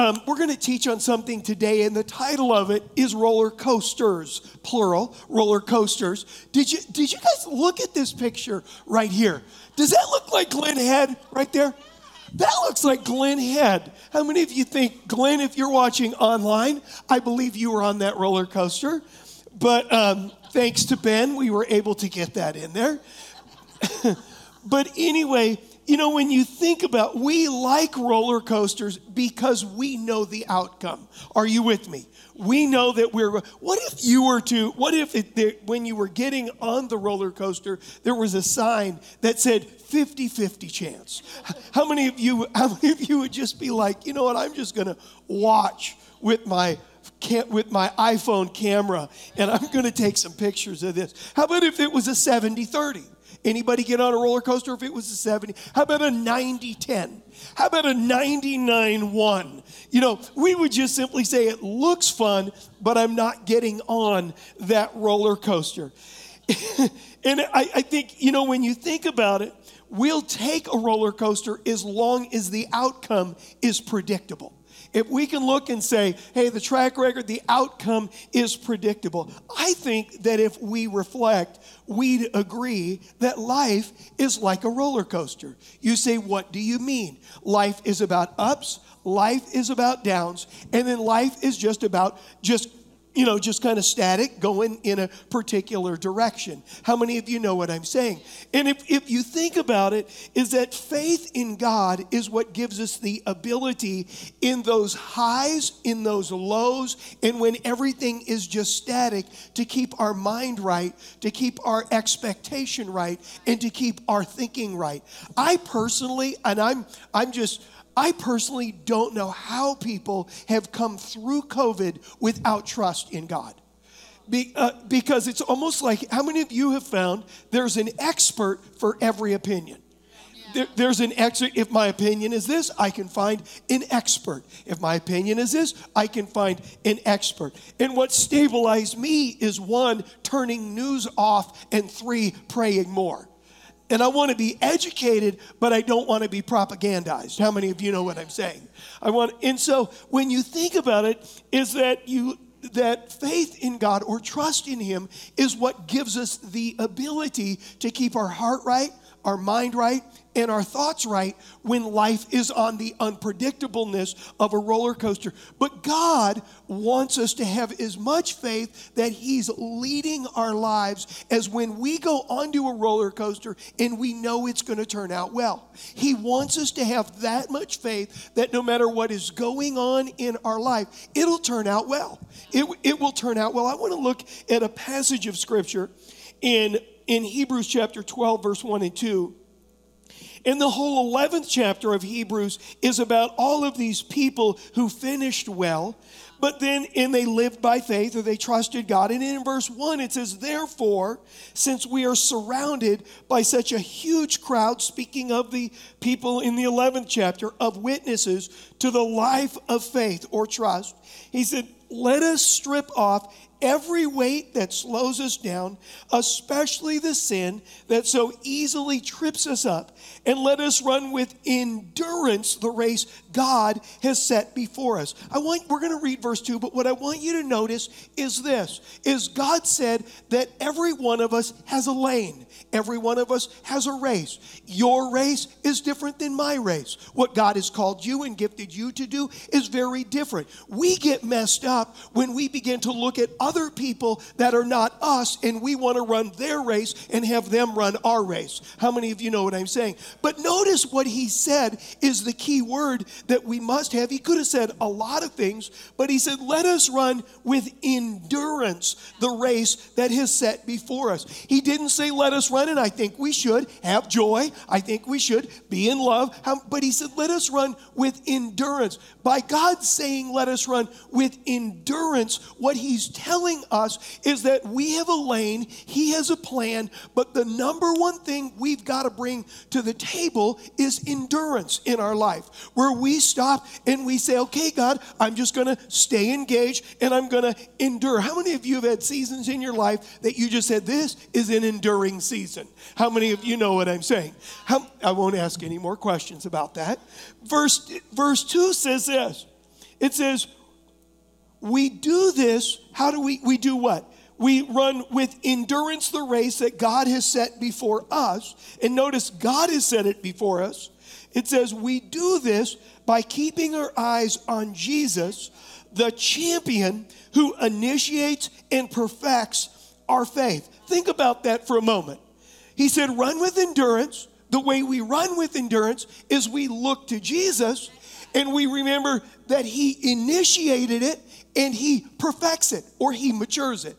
Um, we're going to teach on something today, and the title of it is roller coasters, plural, roller coasters. Did you did you guys look at this picture right here? Does that look like Glen Head right there? That looks like Glen Head. How many of you think, Glen, if you're watching online, I believe you were on that roller coaster. But um, thanks to Ben, we were able to get that in there. but anyway, you know, when you think about, we like roller coasters because we know the outcome. Are you with me? We know that we're. What if you were to? What if it, when you were getting on the roller coaster, there was a sign that said 50-50 chance? How many of you? How many of you would just be like, you know what? I'm just going to watch with my with my iPhone camera and I'm going to take some pictures of this. How about if it was a 70 30? Anybody get on a roller coaster if it was a 70? How about a 90 10? How about a 99 1? You know, we would just simply say it looks fun, but I'm not getting on that roller coaster. and I, I think, you know, when you think about it, we'll take a roller coaster as long as the outcome is predictable. If we can look and say, hey, the track record, the outcome is predictable, I think that if we reflect, we'd agree that life is like a roller coaster. You say, what do you mean? Life is about ups, life is about downs, and then life is just about just you know, just kind of static, going in a particular direction. How many of you know what I'm saying? And if, if you think about it, is that faith in God is what gives us the ability in those highs, in those lows, and when everything is just static, to keep our mind right, to keep our expectation right, and to keep our thinking right. I personally, and I'm I'm just I personally don't know how people have come through COVID without trust in God. Be, uh, because it's almost like how many of you have found there's an expert for every opinion? There, there's an expert. If my opinion is this, I can find an expert. If my opinion is this, I can find an expert. And what stabilized me is one, turning news off, and three, praying more and I want to be educated, but I don't want to be propagandized. How many of you know what I'm saying? I want, and so when you think about it, is that you that faith in God or trust in Him is what gives us the ability to keep our heart right, our mind right, and our thoughts right when life is on the unpredictableness of a roller coaster. But God wants us to have as much faith that He's leading our lives as when we go onto a roller coaster and we know it's going to turn out well. He wants us to have that much faith that no matter what is going on in our life, it'll turn out well. It, it will turn out well. I want to look at a passage of Scripture in, in Hebrews chapter 12, verse 1 and 2 and the whole 11th chapter of Hebrews is about all of these people who finished well, but then and they lived by faith or they trusted God. And in verse 1 it says, Therefore, since we are surrounded by such a huge crowd, speaking of the people in the 11th chapter, of witnesses to the life of faith or trust, he said, Let us strip off every weight that slows us down, especially the sin that so easily trips us up, and let us run with endurance the race God has set before us. I want we're going to read verse 2, but what I want you to notice is this is God said that every one of us has a lane. Every one of us has a race. Your race is different than my race. What God has called you and gifted you to do is very different. We get messed up when we begin to look at other people that are not us and we want to run their race and have them run our race. How many of you know what I'm saying? But notice what he said is the key word that we must have. He could have said a lot of things, but he said, Let us run with endurance the race that is set before us. He didn't say, Let us run, and I think we should have joy. I think we should be in love. But he said, Let us run with endurance. By God saying, Let us run with endurance what he's telling us is that we have a lane, he has a plan, but the number one thing we've got to bring to the table is endurance in our life, where we stop and we say, okay, God, I'm just going to stay engaged and I'm going to endure. How many of you have had seasons in your life that you just said, this is an enduring season? How many of you know what I'm saying? How, I won't ask any more questions about that. Verse, verse 2 says this it says, we do this. How do we? We do what? We run with endurance the race that God has set before us. And notice, God has set it before us. It says, we do this by keeping our eyes on Jesus, the champion who initiates and perfects our faith. Think about that for a moment. He said, run with endurance. The way we run with endurance is we look to Jesus and we remember that He initiated it and He perfects it or He matures it.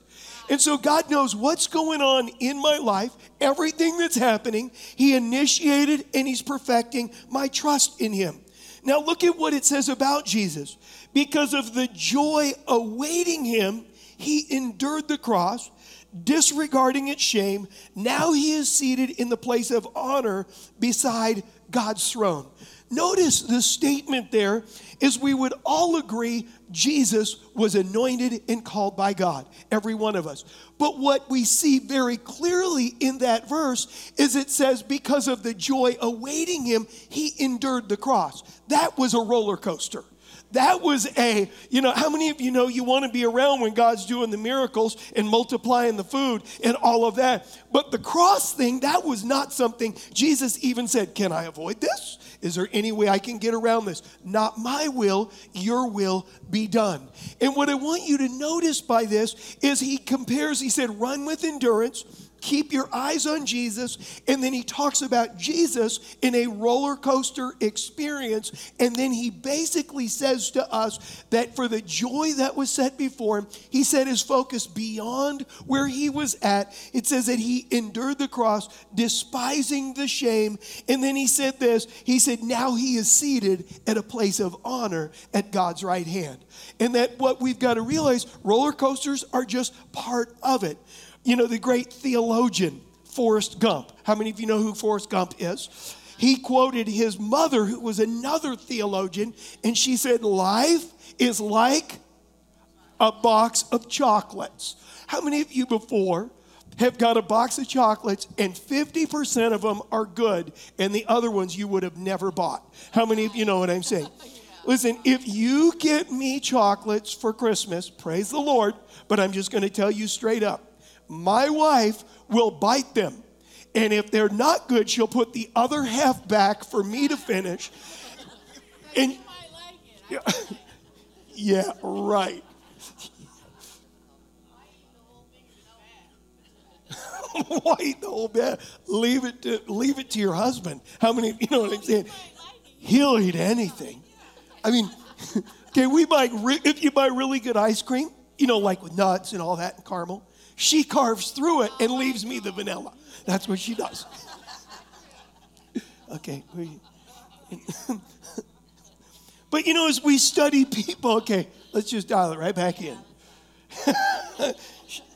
And so God knows what's going on in my life, everything that's happening. He initiated and He's perfecting my trust in Him. Now, look at what it says about Jesus. Because of the joy awaiting Him, He endured the cross, disregarding its shame. Now He is seated in the place of honor beside God's throne. Notice the statement there is we would all agree Jesus was anointed and called by God, every one of us. But what we see very clearly in that verse is it says, because of the joy awaiting him, he endured the cross. That was a roller coaster. That was a, you know, how many of you know you want to be around when God's doing the miracles and multiplying the food and all of that? But the cross thing, that was not something Jesus even said, Can I avoid this? Is there any way I can get around this? Not my will, your will be done. And what I want you to notice by this is he compares, he said, run with endurance keep your eyes on Jesus. And then he talks about Jesus in a roller coaster experience. And then he basically says to us that for the joy that was set before him, he set his focus beyond where he was at. It says that he endured the cross, despising the shame. And then he said this he said, Now he is seated at a place of honor at God's right hand. And that what we've got to realize roller coasters are just part of it. You know, the great theologian, Forrest Gump. How many of you know who Forrest Gump is? He quoted his mother, who was another theologian, and she said, Life is like a box of chocolates. How many of you before have got a box of chocolates and 50% of them are good and the other ones you would have never bought? How many of you know what I'm saying? Listen, if you get me chocolates for Christmas, praise the Lord, but I'm just going to tell you straight up my wife will bite them. And if they're not good, she'll put the other half back for me to finish. And yeah, yeah right. Why eat the whole bag? Leave it to leave it to your husband. How many? You know what I'm saying? He'll eat anything. I mean, okay, we buy if you buy really good ice cream, you know, like with nuts and all that and caramel. She carves through it and leaves me the vanilla. That's what she does. okay. but you know, as we study people, okay, let's just dial it right back in.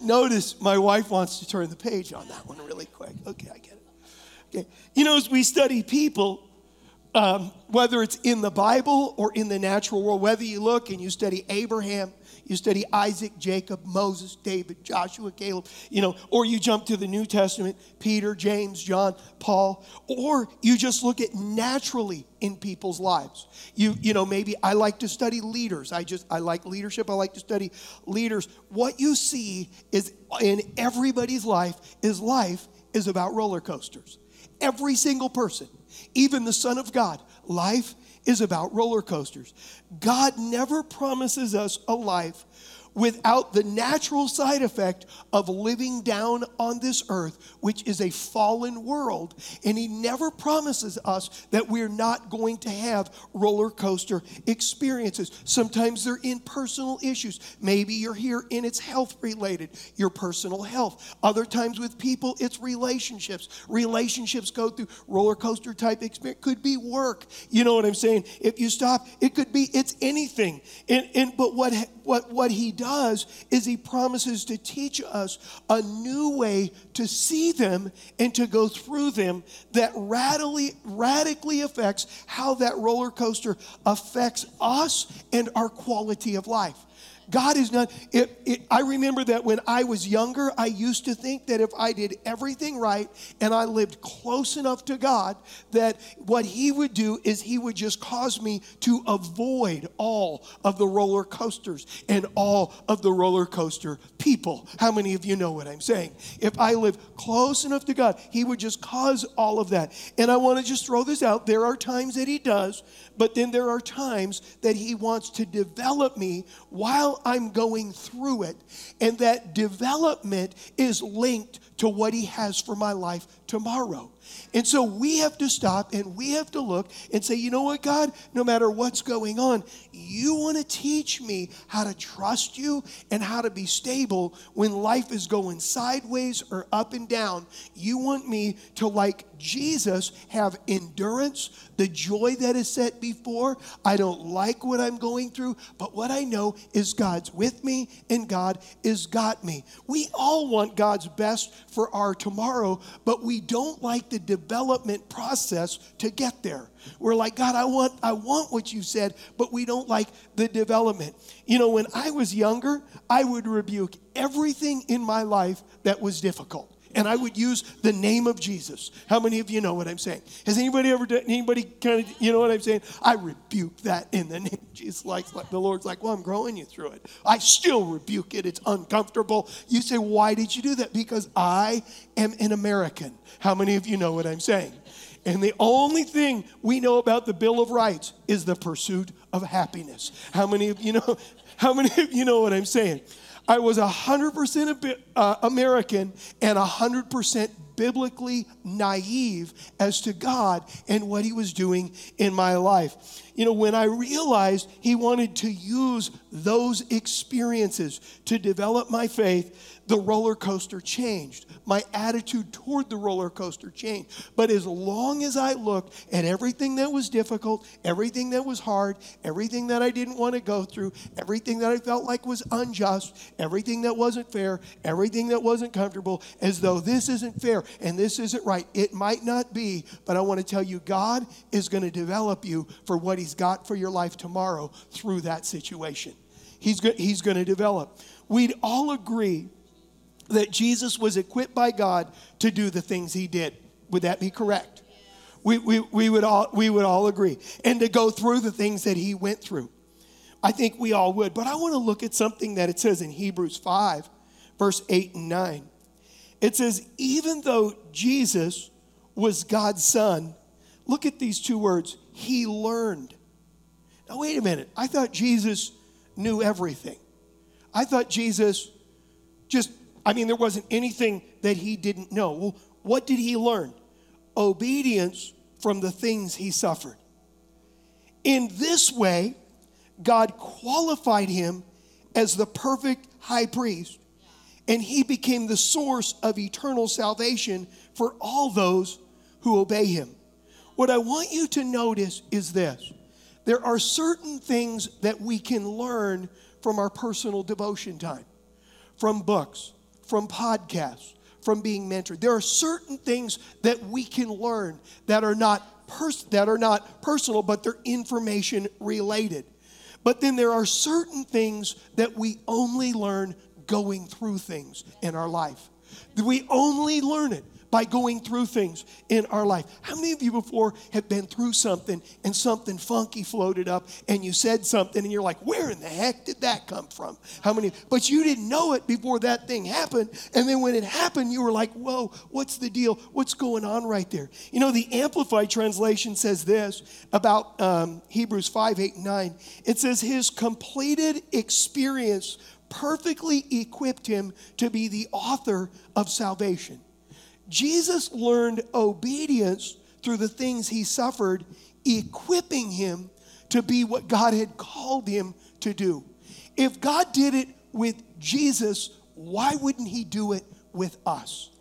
Notice my wife wants to turn the page on that one really quick. Okay, I get it. Okay. You know, as we study people, um, whether it's in the Bible or in the natural world, whether you look and you study Abraham, you study Isaac, Jacob, Moses, David, Joshua, Caleb, you know, or you jump to the New Testament, Peter, James, John, Paul, or you just look at naturally in people's lives. You, you know, maybe I like to study leaders. I just, I like leadership. I like to study leaders. What you see is in everybody's life is life is about roller coasters. Every single person, even the Son of God, life is about roller coasters. God never promises us a life without the natural side effect of living down on this earth, which is a fallen world. And He never promises us that we're not going to have roller coaster experiences. Sometimes they're in personal issues. Maybe you're here and it's health related, your personal health. Other times with people, it's relationships. Relationships go through roller coaster type experience. Could be work. You know what I'm saying? If you stop, it could be it's anything. And, and but what what what he does is he promises to teach us a new way to see them and to go through them that radically radically affects how that roller coaster affects us and our quality of life. God is not. It, it, I remember that when I was younger, I used to think that if I did everything right and I lived close enough to God, that what He would do is He would just cause me to avoid all of the roller coasters and all of the roller coaster people. How many of you know what I'm saying? If I live close enough to God, He would just cause all of that. And I want to just throw this out. There are times that He does, but then there are times that He wants to develop me while I'm going through it. And that development is linked to what He has for my life tomorrow. And so we have to stop and we have to look and say, you know what, God, no matter what's going on, you want to teach me how to trust you and how to be stable when life is going sideways or up and down. You want me to, like Jesus, have endurance, the joy that is set before. I don't like what I'm going through, but what I know is God's with me and God is got me. We all want God's best for our tomorrow, but we don't like the development process to get there. We're like, God, I want, I want what you said, but we don't like the development. You know, when I was younger, I would rebuke everything in my life that was difficult and I would use the name of Jesus. How many of you know what I'm saying? Has anybody ever done, anybody kind of, you know what I'm saying? I rebuke that in the name of Jesus. Like, the Lord's like, well, I'm growing you through it. I still rebuke it. It's uncomfortable. You say, why did you do that? Because I am an American. How many of you know what I'm saying? And the only thing we know about the Bill of Rights is the pursuit of happiness. How many of you know? How many of you know what I'm saying? I was 100% uh, American and 100% biblically naive as to God and what He was doing in my life. You know, when I realized He wanted to use those experiences to develop my faith, the roller coaster changed. My attitude toward the roller coaster changed. But as long as I looked at everything that was difficult, everything that was hard, everything that I didn't want to go through, everything that I felt like was unjust, everything that wasn't fair, everything that wasn't comfortable, as though this isn't fair and this isn't right. It might not be, but I want to tell you, God is going to develop you for what He's got for your life tomorrow through that situation. He's, go- he's going to develop. We'd all agree that Jesus was equipped by God to do the things he did. Would that be correct? We, we, we, would all, we would all agree. And to go through the things that he went through. I think we all would. But I want to look at something that it says in Hebrews 5, verse 8 and 9. It says, even though Jesus was God's son, look at these two words, he learned. Now, wait a minute. I thought Jesus knew everything. I thought Jesus just I mean, there wasn't anything that he didn't know. Well, what did he learn? Obedience from the things he suffered. In this way, God qualified him as the perfect high priest, and he became the source of eternal salvation for all those who obey him. What I want you to notice is this there are certain things that we can learn from our personal devotion time, from books, from podcasts, from being mentored. There are certain things that we can learn that are not pers- that are not personal, but they're information related. But then there are certain things that we only learn going through things in our life. We only learn it by going through things in our life. How many of you before have been through something and something funky floated up and you said something and you're like, where in the heck did that come from? How many? But you didn't know it before that thing happened. And then when it happened, you were like, whoa, what's the deal? What's going on right there? You know, the Amplified translation says this about um, Hebrews 5, 8, 9. It says, his completed experience perfectly equipped him to be the author of salvation. Jesus learned obedience through the things he suffered, equipping him to be what God had called him to do. If God did it with Jesus, why wouldn't he do it with us?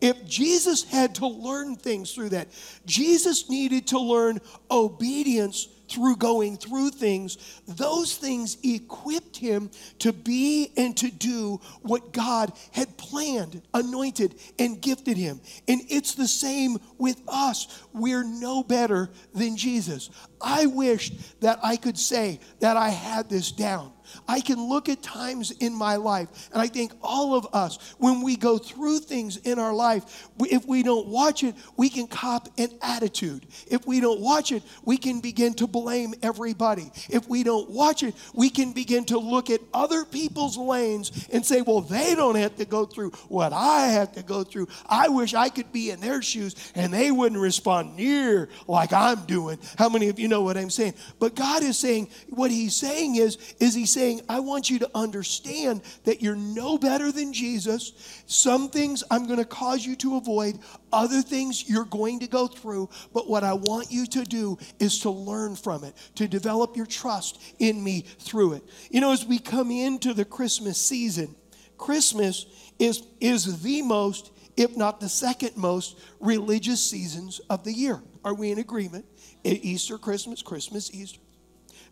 If Jesus had to learn things through that, Jesus needed to learn obedience through going through things, those things equipped him to be and to do what God had planned, anointed, and gifted him. And it's the same with us. We're no better than Jesus. I wish that I could say that I had this down. I can look at times in my life, and I think all of us, when we go through things in our life, if we don't watch it, we can cop an attitude. If we don't watch it, we can begin to blame everybody. If we don't watch it, we can begin to look at other people's lanes and say, well, they don't have to go through what I have to go through. I wish I could be in their shoes and they wouldn't respond near like I'm doing. How many of you know what I'm saying? But God is saying, what He's saying is, is He's saying, I want you to understand that you're no better than Jesus. Some things I'm going to cause you to avoid, other things you're going to go through. But what I want you to do is to learn from it, to develop your trust in me through it. You know, as we come into the Christmas season, Christmas is, is the most, if not the second most, religious seasons of the year. Are we in agreement? Easter, Christmas, Christmas, Easter,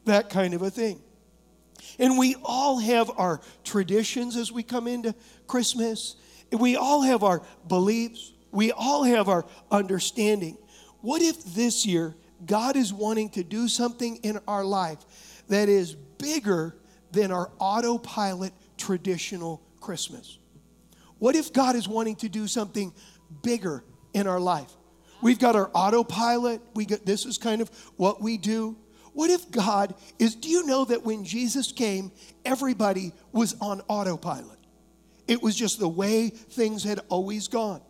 that kind of a thing. And we all have our traditions as we come into Christmas. We all have our beliefs. We all have our understanding. What if this year God is wanting to do something in our life that is bigger than our autopilot traditional Christmas? What if God is wanting to do something bigger in our life? We've got our autopilot. We get this is kind of what we do. What if God is, do you know that when Jesus came, everybody was on autopilot? It was just the way things had always gone.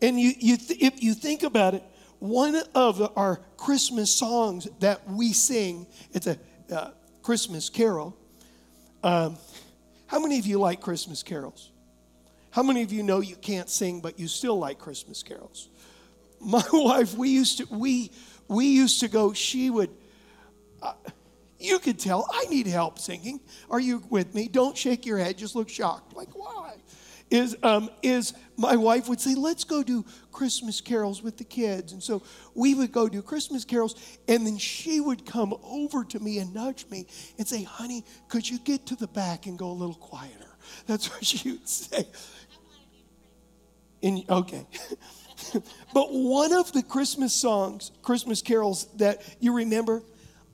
And you, you th- if you think about it, one of our Christmas songs that we sing, it's a uh, Christmas carol. Um, how many of you like Christmas carols? How many of you know you can't sing, but you still like Christmas carols? My wife, we used to, we, we used to go, she would, you could tell I need help singing. Are you with me? Don't shake your head, just look shocked. Like, why? Is, um, is my wife would say, let's go do Christmas carols with the kids. And so we would go do Christmas carols, and then she would come over to me and nudge me and say, honey, could you get to the back and go a little quieter? That's what she would say. In, okay. but one of the Christmas songs, Christmas carols that you remember,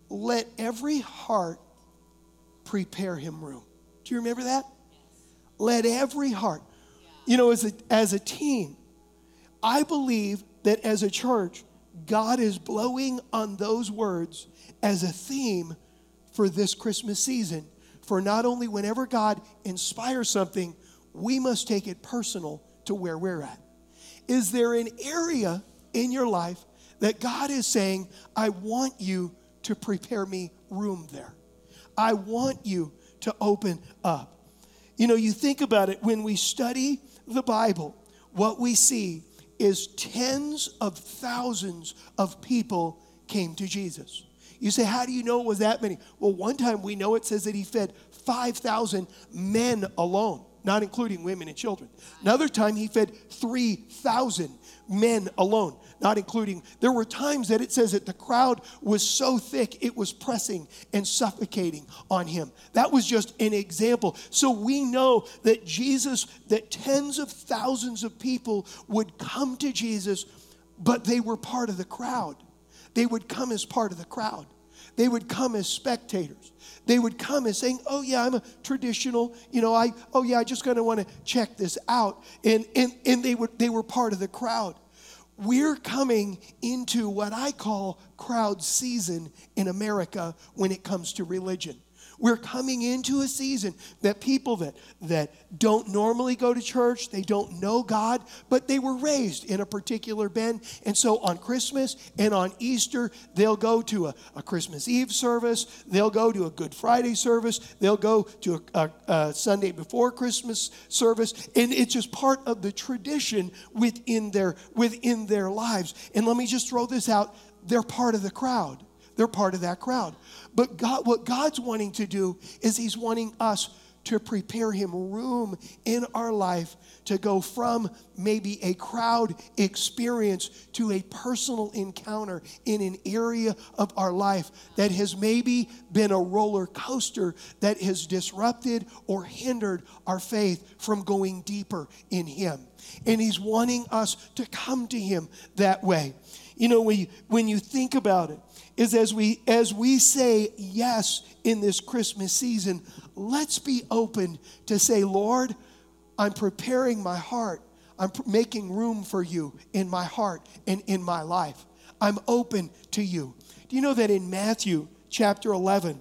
let every heart prepare him room. Do you remember that? Let every heart. You know, as a, as a team, I believe that as a church, God is blowing on those words as a theme for this Christmas season. For not only whenever God inspires something, we must take it personal to where we're at. Is there an area in your life that God is saying, I want you to prepare me room there. I want you to open up. You know, you think about it, when we study the Bible, what we see is tens of thousands of people came to Jesus. You say, How do you know it was that many? Well, one time we know it says that he fed 5,000 men alone, not including women and children. Another time he fed 3,000 men alone not including. There were times that it says that the crowd was so thick it was pressing and suffocating on him. That was just an example. So we know that Jesus, that tens of thousands of people would come to Jesus, but they were part of the crowd. They would come as part of the crowd. They would come as spectators. They would come as saying, Oh, yeah, I'm a traditional, you know, I, oh, yeah, I just kind of want to check this out. And, and, and they, would, they were part of the crowd we're coming into what I call crowd season in America when it comes to religion. We're coming into a season that people that, that don't normally go to church, they don't know God, but they were raised in a particular bend. And so on Christmas and on Easter, they'll go to a, a Christmas Eve service, they'll go to a Good Friday service, they'll go to a, a, a Sunday before Christmas service, and it's just part of the tradition within their, within their lives. And let me just throw this out they're part of the crowd. They're part of that crowd. But God, what God's wanting to do is He's wanting us to prepare Him room in our life to go from maybe a crowd experience to a personal encounter in an area of our life that has maybe been a roller coaster that has disrupted or hindered our faith from going deeper in Him. And He's wanting us to come to Him that way. You know, when you, when you think about it, is as we as we say yes in this Christmas season, let's be open to say, Lord, I'm preparing my heart. I'm pr- making room for you in my heart and in my life. I'm open to you. Do you know that in Matthew chapter 11,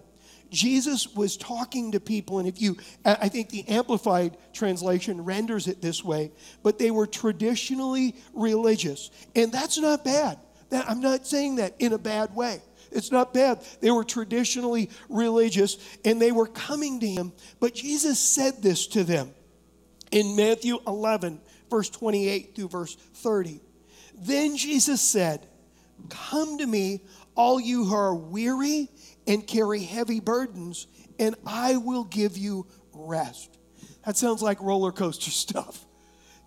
Jesus was talking to people, and if you, I think the Amplified translation renders it this way, but they were traditionally religious. And that's not bad. That, I'm not saying that in a bad way. It's not bad. They were traditionally religious and they were coming to him. But Jesus said this to them in Matthew 11, verse 28 through verse 30. Then Jesus said, Come to me, all you who are weary and carry heavy burdens, and I will give you rest. That sounds like roller coaster stuff.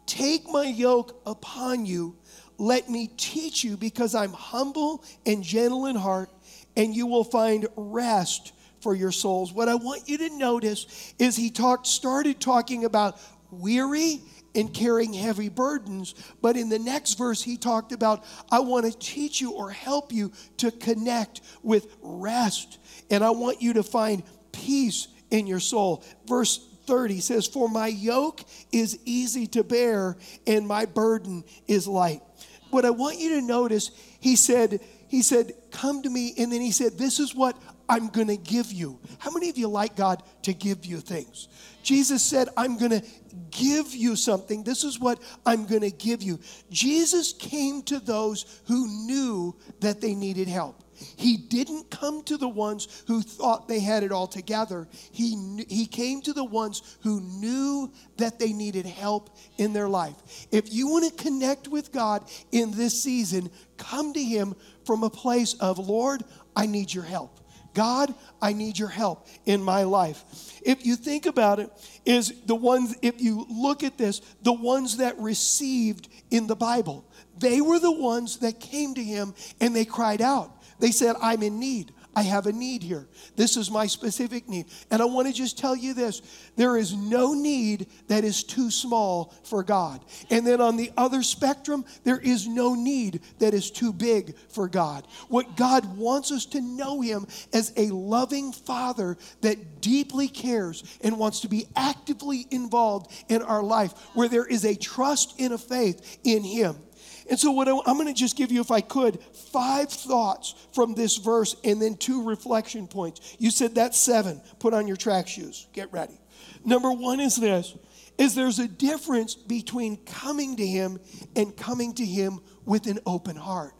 Take my yoke upon you let me teach you because I'm humble and gentle in heart, and you will find rest for your souls. What I want you to notice is he talked, started talking about weary and carrying heavy burdens. But in the next verse, he talked about, I want to teach you or help you to connect with rest. And I want you to find peace in your soul. Verse 30 says, For my yoke is easy to bear and my burden is light what I want you to notice, he said, he said, come to me. And then he said, this is what I'm going to give you. How many of you like God to give you things? Jesus said, I'm going to give you something. This is what I'm going to give you. Jesus came to those who knew that they needed help. He didn't come to the ones who thought they had it all together. He, he came to the ones who knew that they needed help in their life. If you want to connect with God in this season, come to Him from a place of, Lord, I need your help. God, I need your help in my life. If you think about it, is the ones, if you look at this, the ones that received in the Bible, they were the ones that came to him and they cried out. They said, I'm in need. I have a need here. This is my specific need. And I want to just tell you this there is no need that is too small for God. And then on the other spectrum, there is no need that is too big for God. What God wants us to know Him as a loving Father that deeply cares and wants to be actively involved in our life, where there is a trust and a faith in Him. And so, what I, am going to just give you, if I could, five thoughts from this verse and then two reflection points. You said that's seven. Put on your track shoes. Get ready. Number one is this is there's a difference between coming to him and coming to him with an open heart.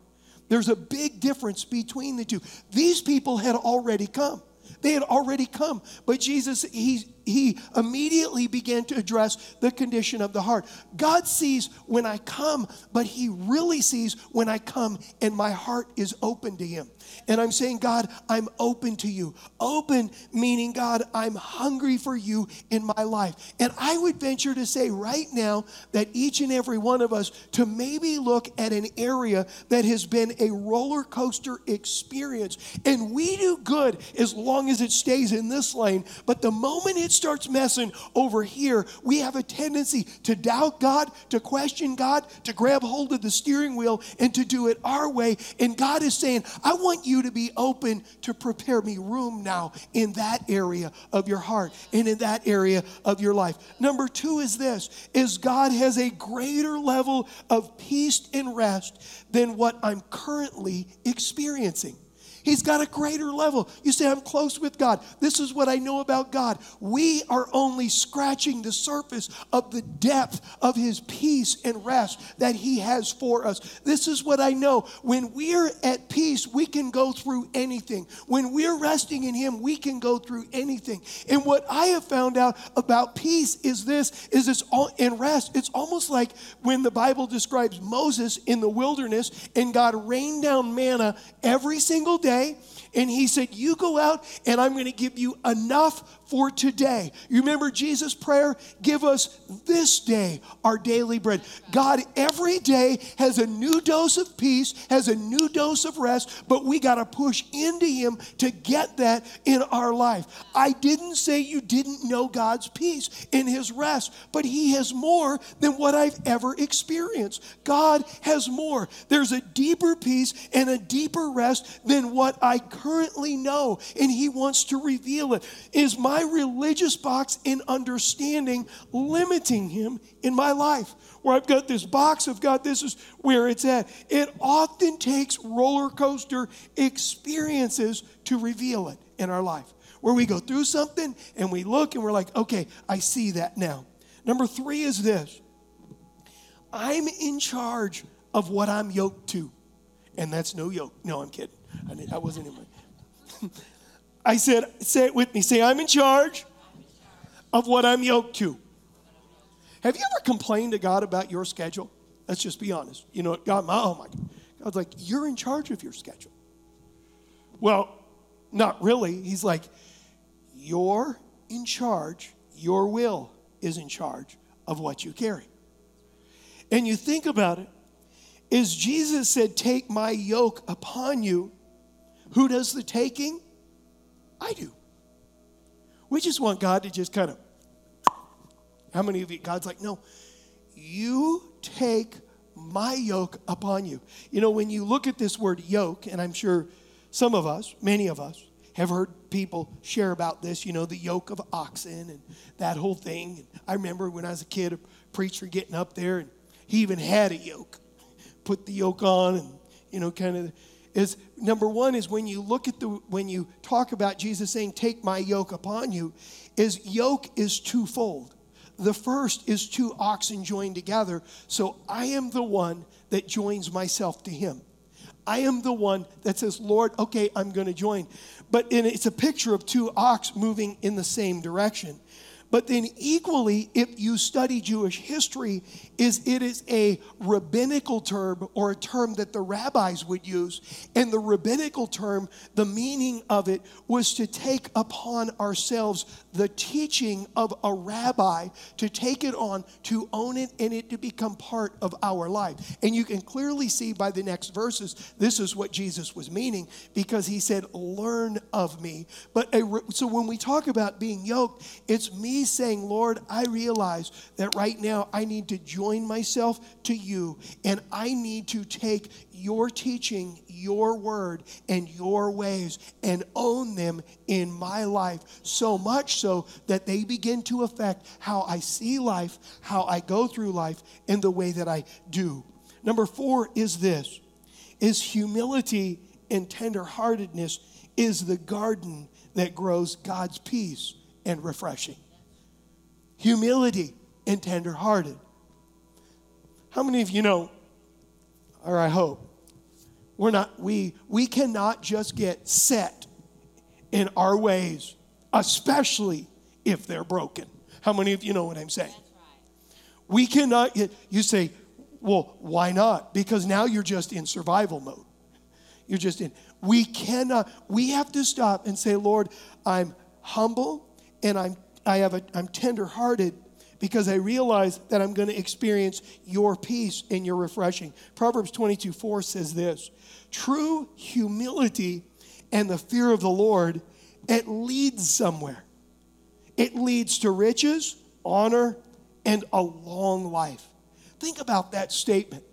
There's a big difference between the two. These people had already come. They had already come. But Jesus, he, he immediately began to address the condition of the heart. God sees when I come, but he really sees when I come and my heart is open to him. And I'm saying, God, I'm open to you. Open meaning, God, I'm hungry for you in my life. And I would venture to say right now that each and every one of us to maybe look at an area that has been a roller coaster experience. And we do good as long as it stays in this lane. But the moment it starts messing over here, we have a tendency to doubt God, to question God, to grab hold of the steering wheel, and to do it our way. And God is saying, I want you to be open to prepare me room now in that area of your heart and in that area of your life. Number 2 is this is God has a greater level of peace and rest than what I'm currently experiencing. He's got a greater level. You say, I'm close with God. This is what I know about God. We are only scratching the surface of the depth of His peace and rest that He has for us. This is what I know. When we're at peace, we can go through anything. When we're resting in Him, we can go through anything. And what I have found out about peace is this, is it's all in rest. It's almost like when the Bible describes Moses in the wilderness and God rained down manna every single day day. And he said, You go out and I'm going to give you enough for today. You remember Jesus' prayer? Give us this day our daily bread. God every day has a new dose of peace, has a new dose of rest, but we got to push into Him to get that in our life. I didn't say you didn't know God's peace in His rest, but He has more than what I've ever experienced. God has more. There's a deeper peace and a deeper rest than what I currently know, and He wants to reveal it. Is my my religious box in understanding limiting him in my life. Where I've got this box of God, this is where it's at. It often takes roller coaster experiences to reveal it in our life. Where we go through something and we look and we're like, okay, I see that now. Number three is this I'm in charge of what I'm yoked to. And that's no yoke. No, I'm kidding. I, I wasn't in my. I said, say it with me. Say, I'm in charge of what I'm yoked to. Have you ever complained to God about your schedule? Let's just be honest. You know, God, my, oh my God. God's like, you're in charge of your schedule. Well, not really. He's like, you're in charge. Your will is in charge of what you carry. And you think about it, is Jesus said, Take my yoke upon you. Who does the taking? I do. We just want God to just kind of, how many of you, God's like, no, you take my yoke upon you. You know, when you look at this word yoke, and I'm sure some of us, many of us, have heard people share about this, you know, the yoke of oxen and that whole thing. I remember when I was a kid, a preacher getting up there, and he even had a yoke, put the yoke on, and, you know, kind of is number one is when you look at the when you talk about Jesus saying, Take my yoke upon you, is yoke is twofold. The first is two oxen joined together. So I am the one that joins myself to him. I am the one that says, Lord, okay, I'm going to join. But it's a picture of two ox moving in the same direction. But then, equally, if you study Jewish history, is it is a rabbinical term or a term that the rabbis would use. And the rabbinical term, the meaning of it was to take upon ourselves the teaching of a rabbi, to take it on, to own it, and it to become part of our life. And you can clearly see by the next verses, this is what Jesus was meaning because he said, Learn of me. But a, so when we talk about being yoked, it's me saying, Lord, I realize that right now I need to join join myself to you, and I need to take your teaching, your word, and your ways and own them in my life so much so that they begin to affect how I see life, how I go through life, and the way that I do. Number four is this is humility and tenderheartedness is the garden that grows God's peace and refreshing. Humility and tenderhearted. How many of you know, or I hope, we're not, we, we cannot just get set in our ways, especially if they're broken. How many of you know what I'm saying? We cannot get, you say, well, why not? Because now you're just in survival mode. You're just in, we cannot, we have to stop and say, Lord, I'm humble and I'm, I have a, I'm tenderhearted because I realize that I'm going to experience your peace and your refreshing. Proverbs 22 4 says this True humility and the fear of the Lord, it leads somewhere. It leads to riches, honor, and a long life. Think about that statement.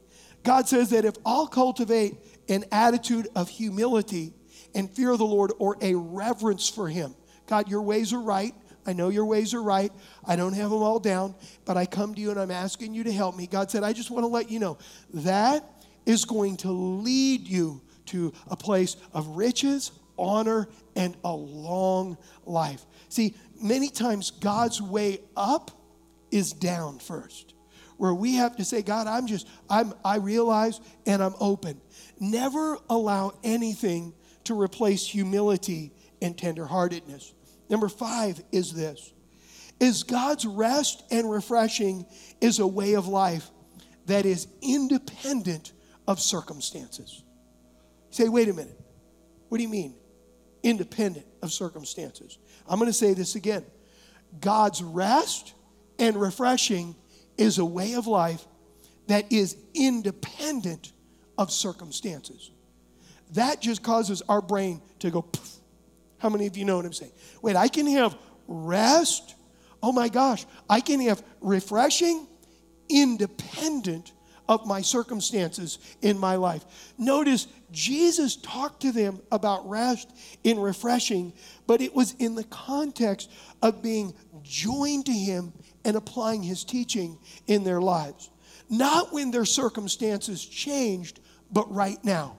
God says that if I'll cultivate an attitude of humility and fear of the Lord or a reverence for Him, God, your ways are right. I know your ways are right. I don't have them all down, but I come to you and I'm asking you to help me. God said, I just want to let you know that is going to lead you to a place of riches, honor, and a long life. See, many times God's way up is down first. Where we have to say, God, I'm just, I'm, I realize and I'm open. Never allow anything to replace humility and tenderheartedness. Number five is this is God's rest and refreshing is a way of life that is independent of circumstances. say, wait a minute. What do you mean? Independent of circumstances. I'm going to say this again. God's rest and refreshing is a way of life that is independent of circumstances. That just causes our brain to go, Poof. How many of you know what I'm saying? Wait, I can have rest. Oh my gosh, I can have refreshing independent of my circumstances in my life. Notice Jesus talked to them about rest in refreshing, but it was in the context of being joined to Him and applying His teaching in their lives. Not when their circumstances changed, but right now.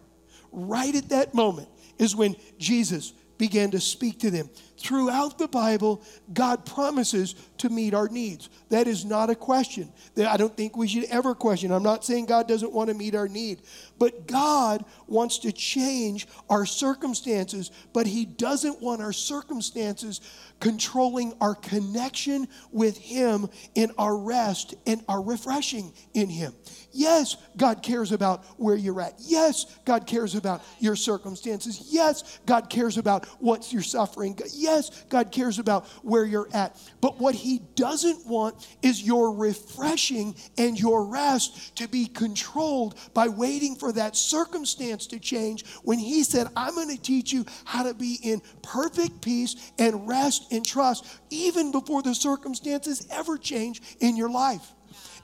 Right at that moment is when Jesus began to speak to them. Throughout the Bible, God promises to meet our needs. That is not a question. That I don't think we should ever question. I'm not saying God doesn't want to meet our need, but God wants to change our circumstances, but He doesn't want our circumstances controlling our connection with Him in our rest and our refreshing in Him. Yes, God cares about where you're at. Yes, God cares about your circumstances. Yes, God cares about what you're suffering. Yes, God cares about where you're at. But what He doesn't want is your refreshing and your rest to be controlled by waiting for that circumstance to change when He said, I'm going to teach you how to be in perfect peace and rest and trust even before the circumstances ever change in your life.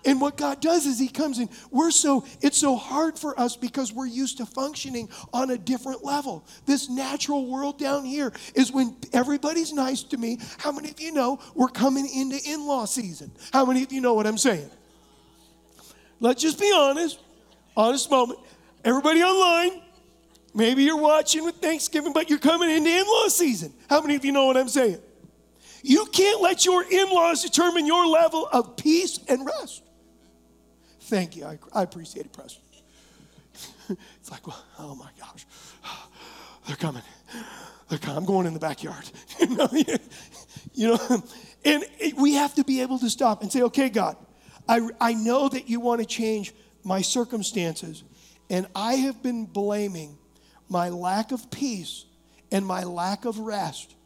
And what God does is He comes in. We're so, it's so hard for us because we're used to functioning on a different level. This natural world down here is when everybody's nice to me. How many of you know we're coming into in law season? How many of you know what I'm saying? Let's just be honest. Honest moment. Everybody online, maybe you're watching with Thanksgiving, but you're coming into in law season. How many of you know what I'm saying? You can't let your in laws determine your level of peace and rest. Thank you. I, I appreciate it, Preston. it's like, well, oh my gosh. They're coming. They're coming. I'm going in the backyard. you know, you know, and we have to be able to stop and say, okay, God, I, I know that you want to change my circumstances, and I have been blaming my lack of peace and my lack of rest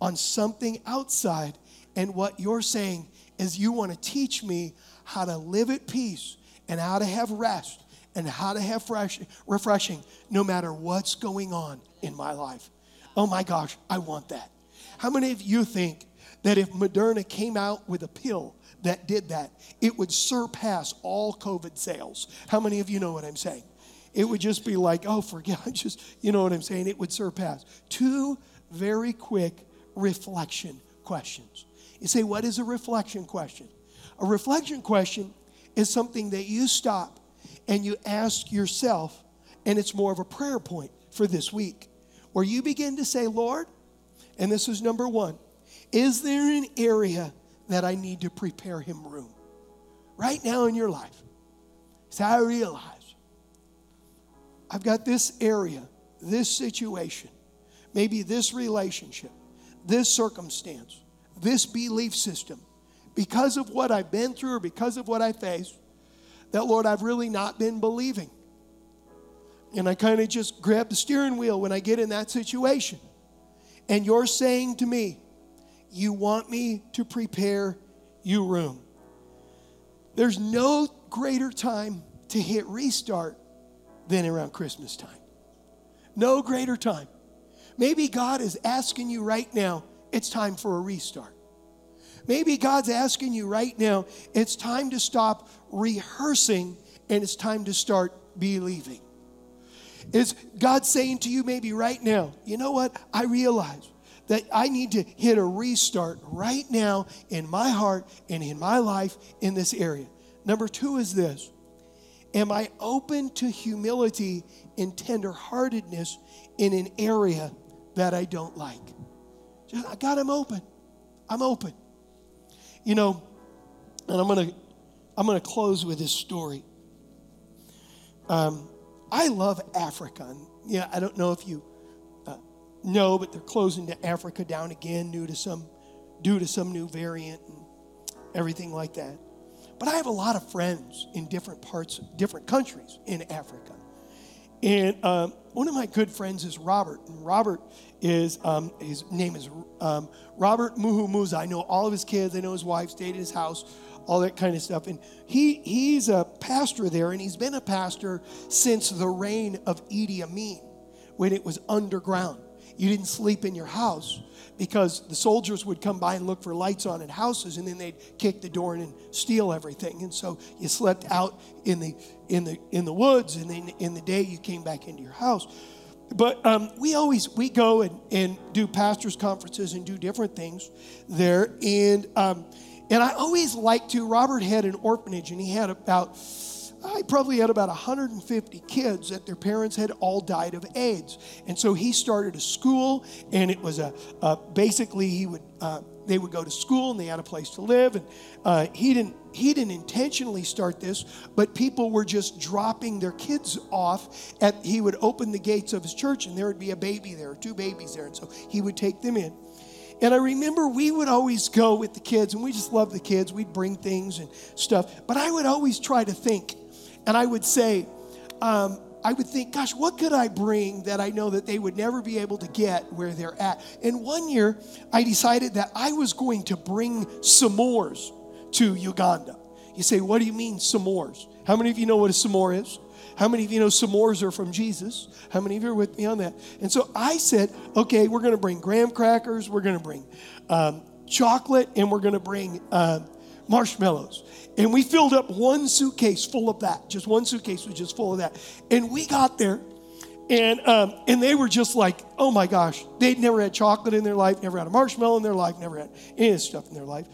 on something outside. And what you're saying is you want to teach me how to live at peace and how to have rest and how to have fresh, refreshing no matter what's going on in my life. Oh my gosh, I want that. How many of you think that if Moderna came out with a pill that did that, it would surpass all COVID sales? How many of you know what I'm saying? It would just be like, oh, forget, just, you know what I'm saying? It would surpass. Two very quick reflection questions. You say, what is a reflection question? A reflection question is something that you stop and you ask yourself, and it's more of a prayer point for this week, where you begin to say, Lord, and this is number one, is there an area that I need to prepare him room? Right now in your life. So I realize I've got this area, this situation, maybe this relationship, this circumstance, this belief system because of what I've been through or because of what I face, that Lord, I've really not been believing. And I kind of just grab the steering wheel when I get in that situation. And you're saying to me, You want me to prepare you room. There's no greater time to hit restart than around Christmas time. No greater time. Maybe God is asking you right now, it's time for a restart. Maybe God's asking you right now, it's time to stop rehearsing and it's time to start believing. Is God saying to you maybe right now, you know what? I realize that I need to hit a restart right now in my heart and in my life in this area. Number two is this Am I open to humility and tenderheartedness in an area that I don't like? Just, God, I'm open. I'm open. You know, and I'm gonna I'm gonna close with this story. Um, I love Africa. And yeah, I don't know if you uh, know, but they're closing to Africa down again due to some due to some new variant and everything like that. But I have a lot of friends in different parts, different countries in Africa. And um, one of my good friends is Robert. And Robert is, um, his name is um, Robert Muhumuza. I know all of his kids, I know his wife, stayed at his house, all that kind of stuff. And he, he's a pastor there, and he's been a pastor since the reign of Idi Amin when it was underground. You didn't sleep in your house because the soldiers would come by and look for lights on in houses and then they'd kick the door in and steal everything. And so you slept out in the in the in the woods and then in the day you came back into your house. But um, we always we go and, and do pastors conferences and do different things there. And um, and i always like to robert had an orphanage and he had about I probably had about 150 kids that their parents had all died of AIDS. And so he started a school, and it was a, a basically he would uh, they would go to school and they had a place to live. And uh, he didn't he didn't intentionally start this, but people were just dropping their kids off. At he would open the gates of his church, and there would be a baby there, two babies there, and so he would take them in. And I remember we would always go with the kids, and we just loved the kids. We'd bring things and stuff. But I would always try to think, and I would say, um, I would think, gosh, what could I bring that I know that they would never be able to get where they're at? And one year, I decided that I was going to bring s'mores to Uganda. You say, what do you mean s'mores? How many of you know what a s'more is? How many of you know s'mores are from Jesus? How many of you are with me on that? And so I said, okay, we're going to bring graham crackers, we're going to bring um, chocolate, and we're going to bring uh, marshmallows. And we filled up one suitcase full of that. Just one suitcase was just full of that. And we got there, and um, and they were just like, oh my gosh, they'd never had chocolate in their life, never had a marshmallow in their life, never had any of this stuff in their life.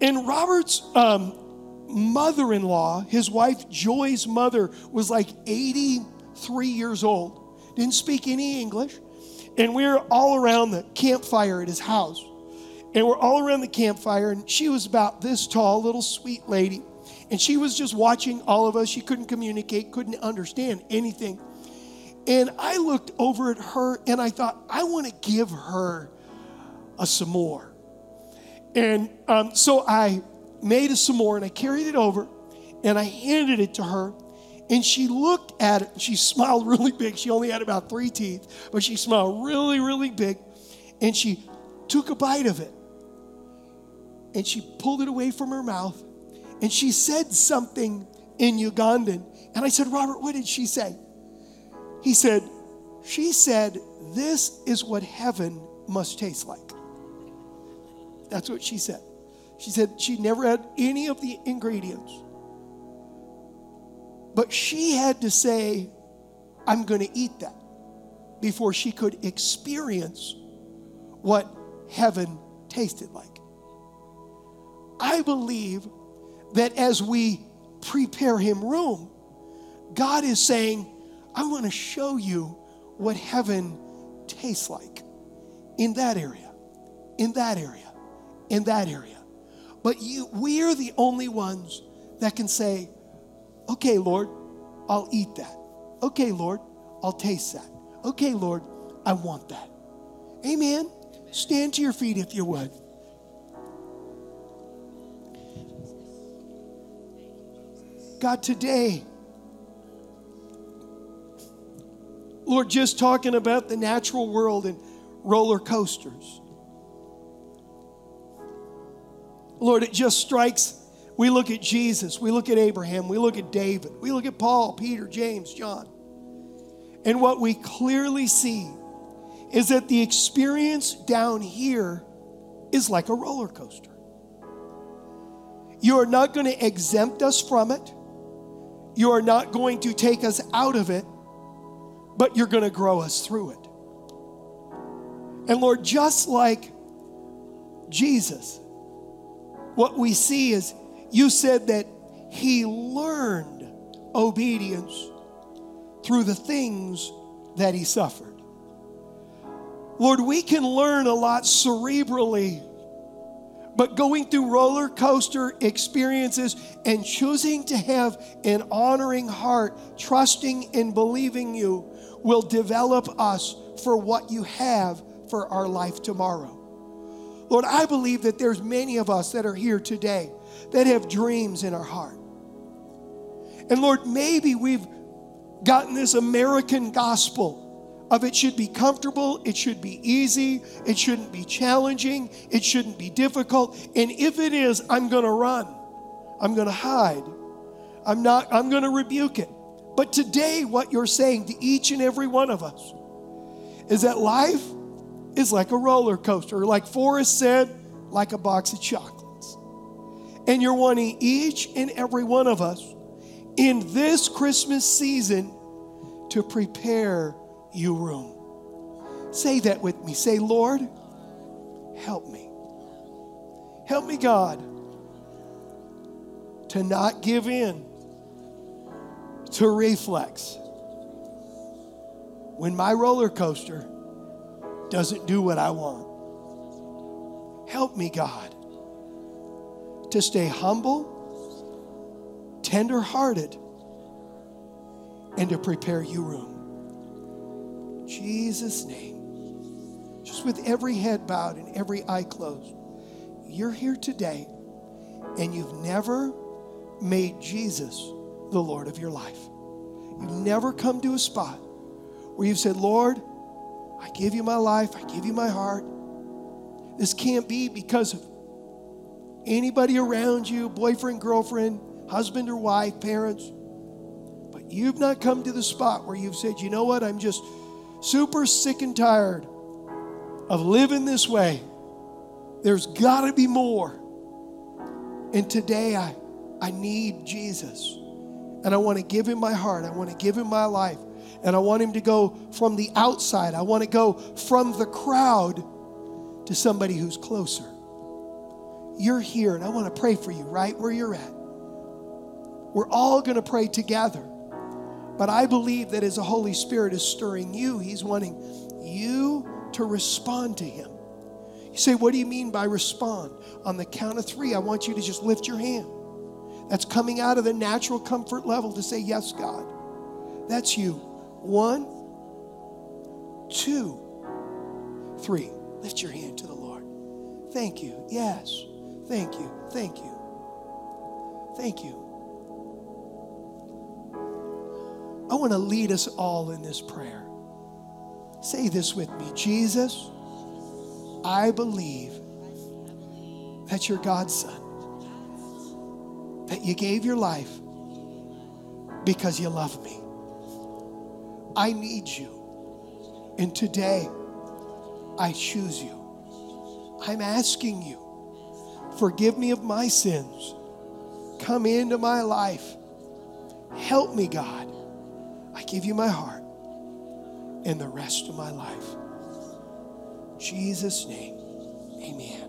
And Robert's um, mother-in-law, his wife Joy's mother, was like 83 years old, didn't speak any English, and we were all around the campfire at his house. And we're all around the campfire, and she was about this tall, little sweet lady. And she was just watching all of us. She couldn't communicate, couldn't understand anything. And I looked over at her and I thought, I want to give her a s'more. And um, so I made a s'more and I carried it over and I handed it to her. And she looked at it and she smiled really big. She only had about three teeth, but she smiled really, really big. And she took a bite of it and she pulled it away from her mouth and she said something in Ugandan. And I said, Robert, what did she say? He said, She said, This is what heaven must taste like. That's what she said. She said she never had any of the ingredients. But she had to say, I'm going to eat that before she could experience what heaven tasted like. I believe that as we prepare him room, God is saying, I want to show you what heaven tastes like in that area, in that area, in that area. But you, we are the only ones that can say, okay, Lord, I'll eat that. Okay, Lord, I'll taste that. Okay, Lord, I want that. Amen. Stand to your feet if you would. God, today, Lord, just talking about the natural world and roller coasters. Lord, it just strikes. We look at Jesus, we look at Abraham, we look at David, we look at Paul, Peter, James, John. And what we clearly see is that the experience down here is like a roller coaster. You are not going to exempt us from it. You are not going to take us out of it, but you're going to grow us through it. And Lord, just like Jesus, what we see is you said that he learned obedience through the things that he suffered. Lord, we can learn a lot cerebrally, but going through roller coaster experiences and choosing to have an honoring heart, trusting and believing you, will develop us for what you have for our life tomorrow. Lord, I believe that there's many of us that are here today that have dreams in our heart. And Lord, maybe we've gotten this American gospel of it should be comfortable, it should be easy, it shouldn't be challenging, it shouldn't be difficult. And if it is, I'm going to run. I'm going to hide. I'm not I'm going to rebuke it. But today what you're saying to each and every one of us is that life is like a roller coaster, like Forrest said, like a box of chocolates. And you're wanting each and every one of us in this Christmas season to prepare you room. Say that with me. Say, Lord, help me. Help me, God, to not give in to reflex when my roller coaster doesn't do what I want. Help me, God, to stay humble, tender hearted, and to prepare you room. Jesus' name. Just with every head bowed and every eye closed, you're here today and you've never made Jesus the Lord of your life. You've never come to a spot where you've said, Lord, I give you my life, I give you my heart. This can't be because of anybody around you, boyfriend, girlfriend, husband or wife, parents. But you've not come to the spot where you've said, you know what, I'm just super sick and tired of living this way. There's got to be more. And today I, I need Jesus. And I want to give him my heart. I want to give him my life. And I want him to go from the outside. I want to go from the crowd to somebody who's closer. You're here, and I want to pray for you right where you're at. We're all going to pray together. But I believe that as the Holy Spirit is stirring you, He's wanting you to respond to Him. You say, What do you mean by respond? On the count of three, I want you to just lift your hand. That's coming out of the natural comfort level to say, Yes, God. That's you. One, two, three. Lift your hand to the Lord. Thank you. Yes. Thank you. Thank you. Thank you. I want to lead us all in this prayer. Say this with me Jesus, I believe that you're God's son that you gave your life because you love me. I need you. And today, I choose you. I'm asking you, forgive me of my sins. Come into my life. Help me, God. I give you my heart and the rest of my life. In Jesus' name, amen.